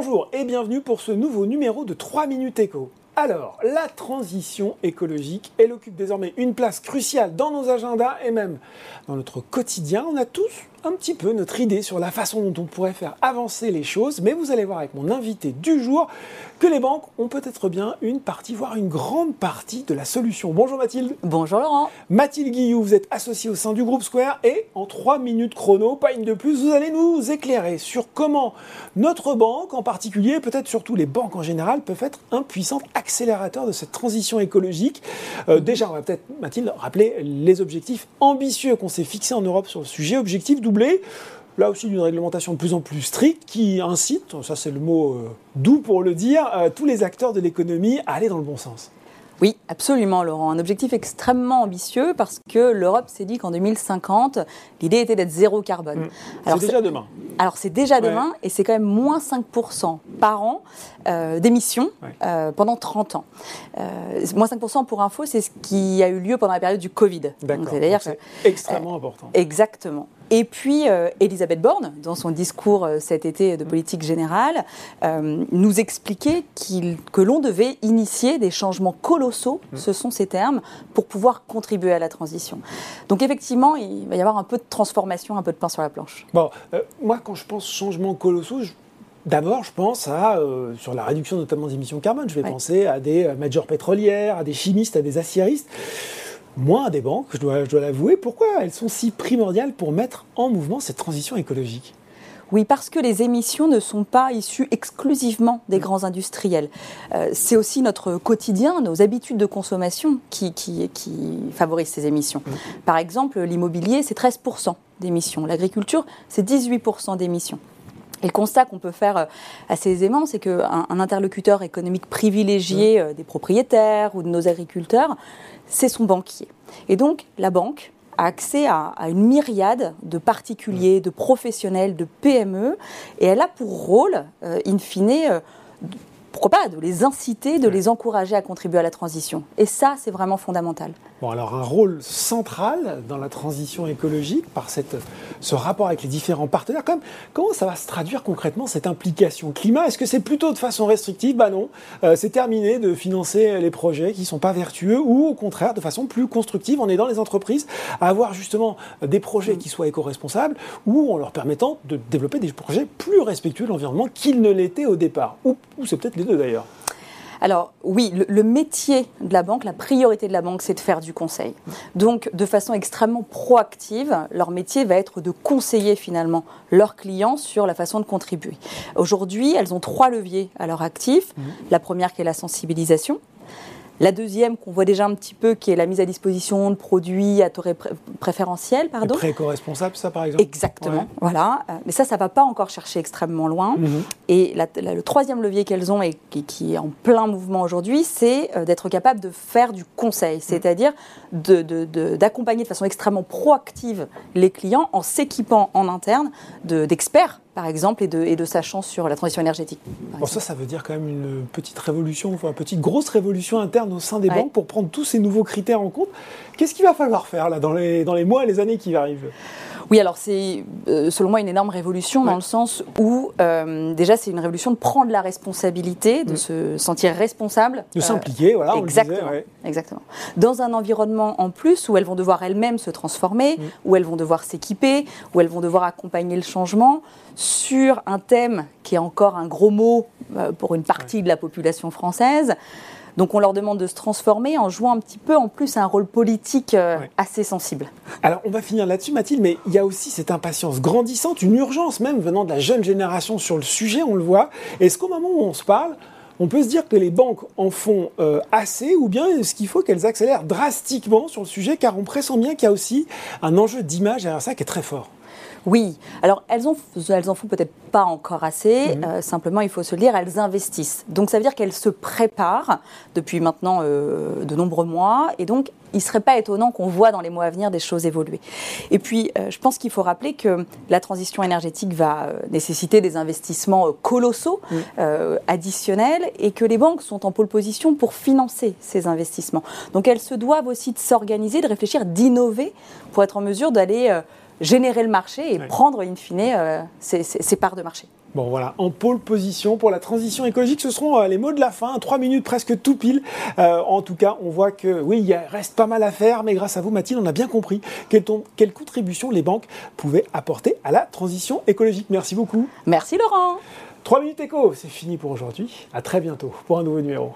Bonjour et bienvenue pour ce nouveau numéro de 3 minutes écho. Alors, la transition écologique, elle occupe désormais une place cruciale dans nos agendas et même dans notre quotidien. On a tous un petit peu notre idée sur la façon dont on pourrait faire avancer les choses, mais vous allez voir avec mon invité du jour que les banques ont peut-être bien une partie, voire une grande partie de la solution. Bonjour Mathilde. Bonjour Laurent. Mathilde Guillou, vous êtes associée au sein du groupe Square et en 3 minutes chrono, pas une de plus, vous allez nous éclairer sur comment notre banque en particulier, peut-être surtout les banques en général, peuvent être un puissant accélérateur de cette transition écologique. Euh, déjà, on va peut-être, Mathilde, rappeler les objectifs ambitieux qu'on s'est fixés en Europe sur le sujet, objectifs doublés là aussi d'une réglementation de plus en plus stricte qui incite, ça c'est le mot euh, doux pour le dire, euh, tous les acteurs de l'économie à aller dans le bon sens. Oui, absolument, Laurent. Un objectif extrêmement ambitieux parce que l'Europe s'est dit qu'en 2050, l'idée était d'être zéro carbone. Mmh. C'est déjà demain. Alors, c'est déjà demain et c'est quand même moins 5% par an euh, d'émissions pendant 30 ans. moins 5% pour info, c'est ce qui a eu lieu pendant la période du Covid. D'accord. C'est extrêmement important. Exactement. Et puis, euh, Elisabeth Borne, dans son discours euh, cet été de politique générale, euh, nous expliquait que l'on devait initier des changements colossaux, mmh. ce sont ces termes, pour pouvoir contribuer à la transition. Donc, effectivement, il va y avoir un peu de transformation, un peu de pain sur la planche. Bon, moi, quand je pense changements colossaux, D'abord, je pense à, sur la réduction notamment des émissions carbone, je vais penser à des majors pétrolières, à des chimistes, à des aciéristes moins des banques, je dois, l'avouer. Pourquoi elles sont si primordiales pour mettre en mouvement cette transition écologique? Oui, parce que les émissions ne sont pas issues exclusivement des grands industriels. Euh, c'est aussi notre quotidien, nos habitudes de consommation qui, qui, favorisent ces émissions. Mm. Par exemple, l'immobilier, c'est 13% d'émissions. L'agriculture, c'est 18% d'émissions. Et le constat qu'on peut faire euh, assez aisément, c'est qu'un un interlocuteur économique privilégié euh, des propriétaires ou de nos agriculteurs, c'est son banquier. Et donc, la banque a accès à, une myriade de particuliers, de professionnels, de PME, et elle a pour rôle, euh, in fine, euh, pourquoi pas, de les inciter, de les encourager à contribuer à la transition. Et ça, c'est vraiment fondamental. Bon, alors un rôle central dans la transition écologique par cette, ce rapport avec les différents partenaires. Quand même, comment ça va se traduire concrètement cette implication climat? Est-ce que c'est plutôt de façon restrictive? Bah non, euh, c'est terminé de financer les projets qui ne sont pas vertueux ou au contraire de façon plus constructive en aidant les entreprises à avoir justement des projets qui soient éco-responsables ou en leur permettant de développer des projets plus respectueux de l'environnement qu'ils ne l'étaient au départ. Ou, ou c'est peut-être les deux d'ailleurs. Alors oui, le, métier de la banque, la priorité de la banque, c'est de faire du conseil. Donc de façon extrêmement proactive, leur métier va être de conseiller finalement leurs clients sur la façon de contribuer. Aujourd'hui, elles ont trois leviers à leur actif. Mmh. La première qui est la sensibilisation. La deuxième, qu'on voit déjà un petit peu, qui est la mise à disposition de produits à taux préférentiel. Pardon. Pré-éco-responsable, ça, par exemple? Exactement, voilà. Euh, mais ça, ça ne va pas encore chercher extrêmement loin. Mhm. Et le troisième levier qu'elles ont et qui, est en plein mouvement aujourd'hui, c'est euh, d'être capable de faire du conseil, mhm. c'est-à-dire d'accompagner de, de, façon extrêmement proactive les clients en s'équipant en interne d'experts par exemple, et de, et de sa chance sur la transition énergétique. Bon, ça, ça veut dire quand même une petite révolution, enfin, une petite grosse révolution interne au sein des banques pour prendre tous ces nouveaux critères en compte. Qu'est-ce qu'il va falloir faire là dans les, dans les mois et les années qui arrivent? Oui, alors c'est euh, selon moi une énorme révolution dans le sens où euh, déjà c'est une révolution de prendre la responsabilité, de mm. se sentir responsable. De s'impliquer, voilà. Exactement, exactement. Dans un environnement en plus où elles vont devoir elles-mêmes se transformer, mm. où elles vont devoir s'équiper, où elles vont devoir accompagner le changement sur un thème qui est encore un gros mot euh, pour une partie de la population française. Donc on leur demande de se transformer en jouant un petit peu en plus un rôle politique euh, assez sensible. Alors on va finir là-dessus Mathilde, mais il y a aussi cette impatience grandissante, une urgence même venant de la jeune génération sur le sujet, on le voit. Est-ce qu'au moment où on se parle, on peut se dire que les banques en font euh, assez ou bien est-ce qu'il faut qu'elles accélèrent drastiquement sur le sujet car on pressent bien qu'il y a aussi un enjeu d'image derrière ça qui est très fort oui, alors elles, ont, elles en font peut-être pas encore assez, mhm. euh, simplement il faut se le dire, elles investissent. Donc ça veut dire qu'elles se préparent depuis maintenant euh, de nombreux mois et donc il ne serait pas étonnant qu'on voit dans les mois à venir des choses évoluer. Et puis euh, je pense qu'il faut rappeler que la transition énergétique va nécessiter des investissements colossaux, additionnels, et que les banques sont en pole position pour financer ces investissements. Donc elles se doivent aussi de s'organiser, de réfléchir, d'innover pour être en mesure d'aller générer le marché et prendre in fine ces parts de marché. Bon voilà, en pôle position pour la transition écologique, ce seront euh, les mots de la fin, trois minutes presque tout pile. Euh, en tout cas, on voit que oui, il reste pas mal à faire, mais grâce à vous Mathilde, on a bien compris quelle, quelle contribution les banques pouvaient apporter à la transition écologique. Merci beaucoup. Merci Laurent. Trois minutes éco, c'est fini pour aujourd'hui. À très bientôt pour un nouveau numéro.